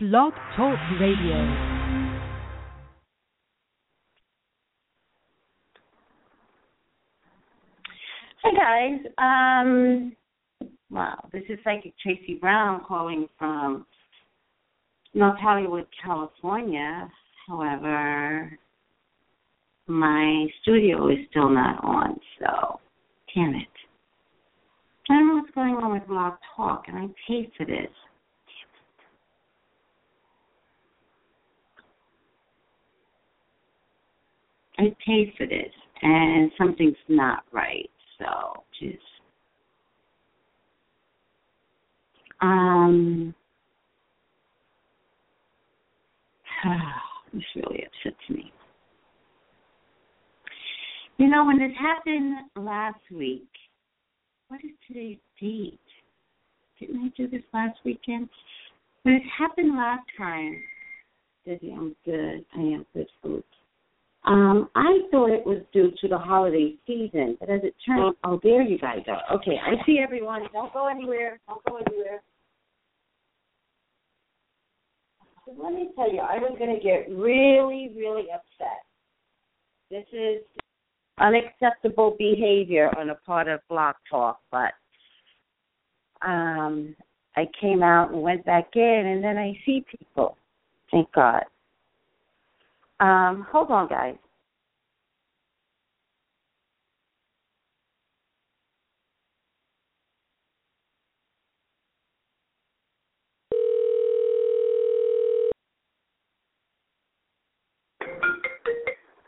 Blog Talk Radio. Hey guys, um, wow, this is Psychic Tracy Brown calling from North Hollywood, California. However, my studio is still not on, so damn it. I don't know what's going on with Blog Talk, and I paid for this. I paid for this, and something's not right. So just um, this really upsets me. You know, when this happened last week, what is today's date? Didn't I do this last weekend? When it happened last time, Dizzy, I'm good. I am good food. Um, I thought it was due to the holiday season, but as it turned, oh, there you guys are. Okay, I see everyone. Don't go anywhere. Don't go anywhere. Let me tell you, I was going to get really, really upset. This is unacceptable behavior on the part of Blog Talk, but um, I came out and went back in, and then I see people. Thank God. Um, hold on, guys.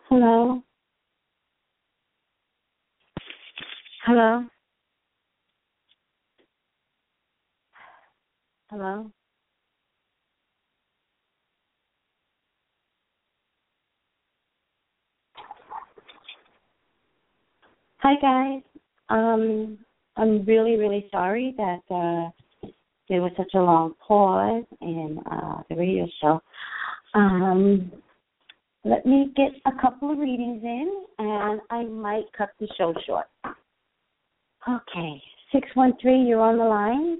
Hello. Hello. Hello. Hi guys. Um, I'm really, really sorry that uh, there was such a long pause in uh, the radio show. Um, let me get a couple of readings in, and I might cut the show short. Okay, six one three. You're on the line.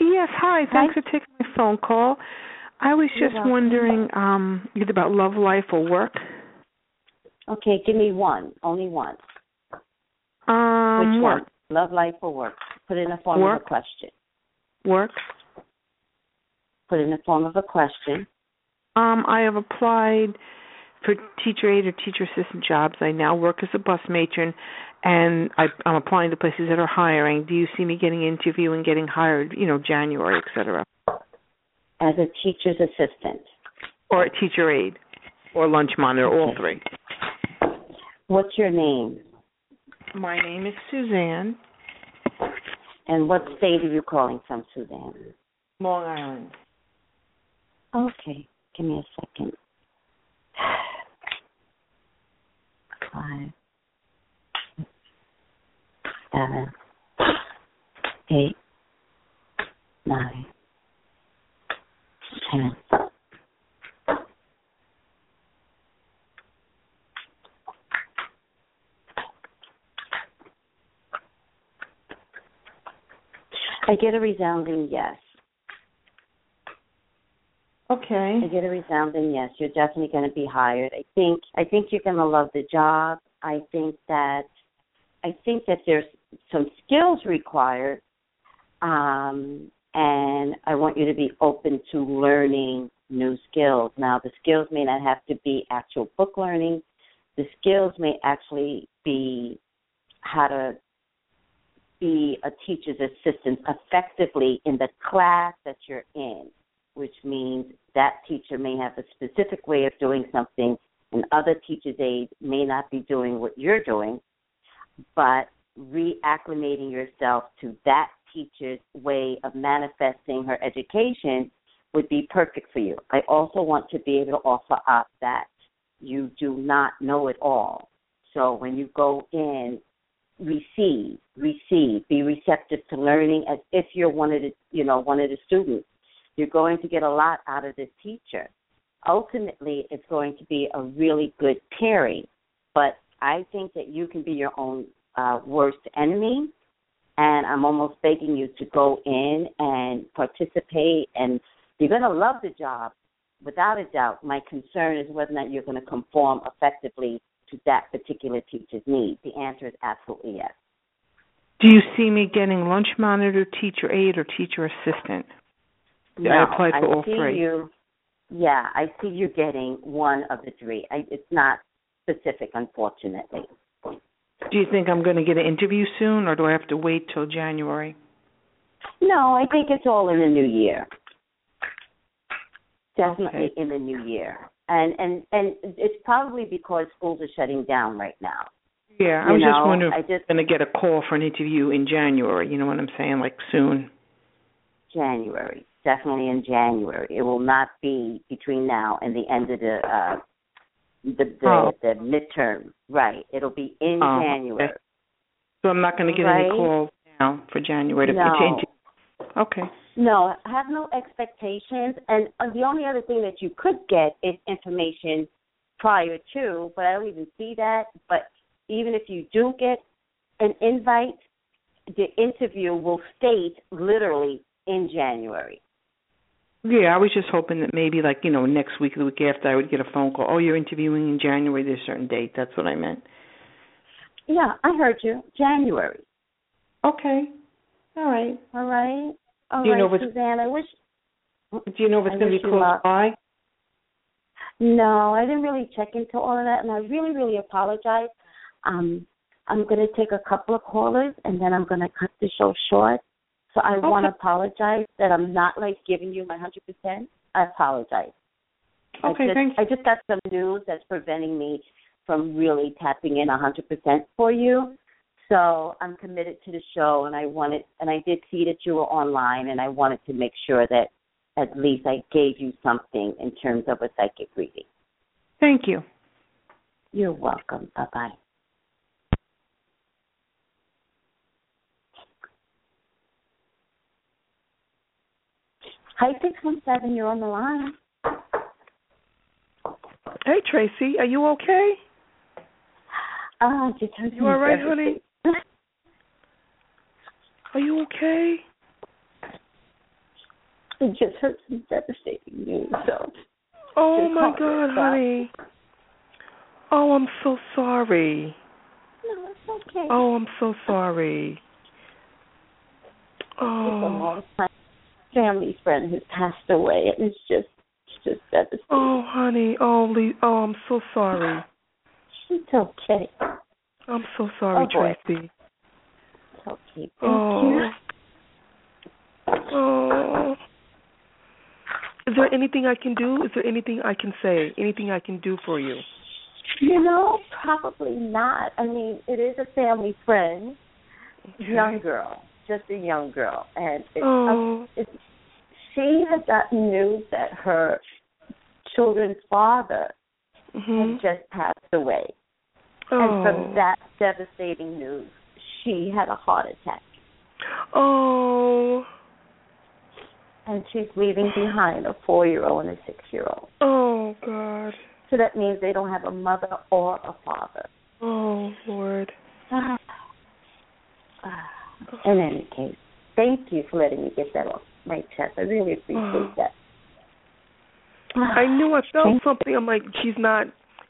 Yes, hi. Thanks Hi. for taking my phone call. I was just wondering um either about love life or work. Okay, give me one. Only one. Um Which work. one? Love life or work? Put in the form of a question. Work. Put in the form of a question. Um I have applied for teacher aide or teacher assistant jobs. I now work as a bus matron and I I'm applying to places that are hiring. Do you see me getting interview and getting hired, you know, January, et cetera? As a teacher's assistant. Or a teacher aide or lunch monitor, all three. What's your name? My name is Suzanne, And what state are you calling from, Suzanne? Long Island. Okay, give me a second. Five, seven, eight, nine, ten. I get a resounding yes. Okay. I get a resounding yes. You're definitely going to be hired. I think I think you're going to love the job. I think that I think that there's some skills required, um, and I want you to be open to learning new skills. Now, the skills may not have to be actual book learning. The skills may actually be how to be a teacher's assistant effectively in the class that you're in which means that teacher may have a specific way of doing something and other teachers' aides may not be doing what you're doing, but reacclimating yourself to that teacher's way of manifesting her education would be perfect for you. I also want to be able to offer up that you do not know it all. So when you go in, receive, receive, be receptive to learning as if you're one of the you know, one of the students you're going to get a lot out of this teacher. Ultimately, it's going to be a really good pairing, but I think that you can be your own uh, worst enemy and I'm almost begging you to go in and participate. And you're going to love the job, without a doubt. My concern is whether or not you're going to conform effectively to that particular teacher's need. The answer is absolutely yes. Do you see me getting lunch monitor, teacher aide, or teacher assistant? No, I applied for I all see three. You, yeah, I see you getting one of the three. I, it's not specific, unfortunately. Do you think I'm going to get an interview soon, or do I have to wait till January? No, I think it's all in the new year. Definitely Okay. in the new year. And and and it's probably because schools are shutting down right now. Yeah, I You was just wondering I just I'm going to get a call for an interview in January. You know what I'm saying? Like soon. January. Definitely in January. It will not be between now and the end of the uh the the, Oh. the midterm. Right. It'll be in Oh, okay. January. So I'm not going to get any calls now for January to No. inter- Okay. No, have no expectations. And uh, the only other thing that you could get is information prior to, but I don't even see that. But even if you do get an invite, the interview will state literally in January. Yeah, I was just hoping that maybe like, you know, next week, or the week after, I would get a phone call. Oh, you're interviewing in January, there's a certain date. That's what I meant. Yeah, I heard you. January. Okay. All right. All right. All Do you right, know it's- Suzanne. I wish. Do you know if it's going to be you close luck. by? No, I didn't really check into all of that, and I really, really apologize. Um, I'm going to take a couple of callers, and then I'm going to cut the show short. So I want to apologize that I'm not like giving you my hundred percent. I apologize. I Okay, just, thanks. I just got some news that's preventing me from really tapping in a hundred percent for you. So I'm committed to the show, and I wanted, and I did see that you were online, and I wanted to make sure that at least I gave you something in terms of a psychic reading. Thank you. You're welcome. Bye bye. Hi, six one seven. You're on the line. Hey Tracy, are you okay? Uh, just You all right, honey? Are you okay? I just heard some devastating news. So Oh my God, honey. Oh, I'm so sorry. no, it's okay. Oh, I'm so sorry. It's a Oh, long family friend who's passed away, and it's just, just devastating. oh, honey. Oh, Lee. Oh, I'm so sorry. It's okay. I'm so sorry, Oh. Tracy. It's okay. Thank Oh. you. Oh. Is there anything I can do? Is there anything I can say? Anything I can do for you? You know, probably not. I mean, it is a family friend, young girl, just a young girl, and it, Oh. it, she had gotten news that her children's father Mhm. had just passed away, Oh. and from that devastating news, she had a heart attack, Oh. and she's leaving behind a four-year-old and a six-year-old. Oh God. So that means they don't have a mother or a father. Oh Lord. In any case, thank you for letting me get that off my chest. I really appreciate Oh. that. I knew I felt something. I'm like, she's not.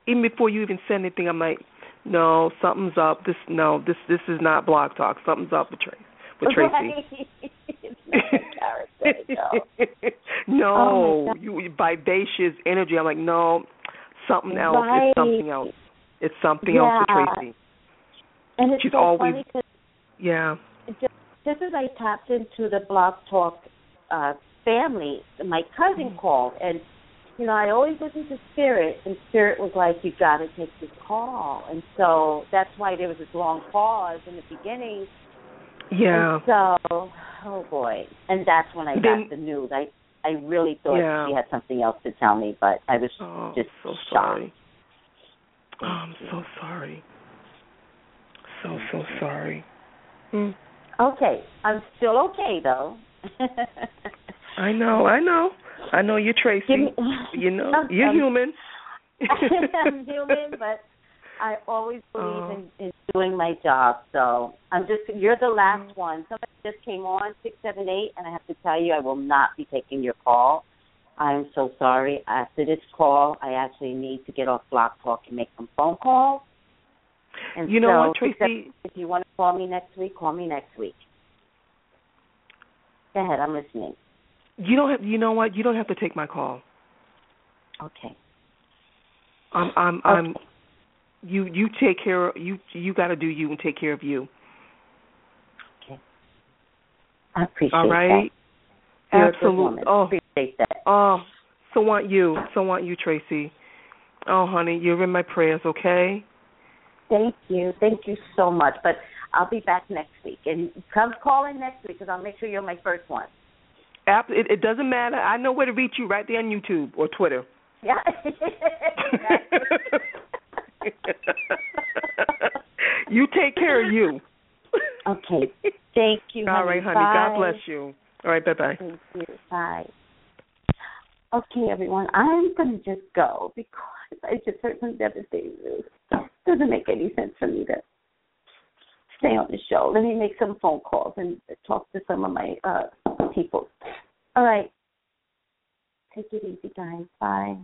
Even before you even said anything, I'm like, no, something's up. This no, this this is not blog talk. Something's up with Tracy. With Tracy. Right. it's not a character, no. no, Oh, you vivacious energy. I'm like, no, something else. Right. It's something else. It's something else with Tracy. And it's She's so always- Yeah. just, just as I tapped into the Blog Talk uh, family, my cousin Mm-hmm. called, and you know I always listen to Spirit, and Spirit was like, "You've got to take this call," and so that's why there was this long pause in the beginning. Yeah. And so, oh boy, and that's when I Then- got the news. I I really thought Yeah. she had something else to tell me, but I was Oh, just so shocked. sorry. Oh, I'm so sorry. So so sorry. Mm. Okay, I'm still okay though. I know, I know. I know you're Tracy. Me, you know, you're I'm- human. I'm human, but I always oh. believe Oh. in, in doing my job. So I'm just you're the last mm. one. Somebody just came on six seven eight, and I have to tell you, I will not be taking your call. I'm so sorry. After this call, I actually need to get off Blog Talk and make some phone calls. And you know so, what, Tracy? If you want to call me next week, call me next week. Go ahead, I'm listening. You don't have. You know what? You don't have to take my call. Okay. I'm. I'm. Okay. I'm. You. You take care. Of, You. You got to do you and take care of you. Okay. I appreciate All right. that. You're Absolutely. Oh. Appreciate that. Oh. So want you. So want you, Tracy. Oh, honey, you're in my prayers. Okay. Thank you. Thank you so much. But I'll be back next week. And come call in next week because I'll make sure you're my first one. App- It, it doesn't matter. I know where to reach you. Right there on YouTube or Twitter. Yeah. you take care of you. okay. Thank you. All right, honey. Bye. God bless you. All right. Bye bye. Thank you. Bye. Okay, everyone. I'm going to just go because I just heard some devastating news. Doesn't make any sense for me to stay on the show. Let me make some phone calls and talk to some of my uh people. All right. Take it easy, guys. Bye.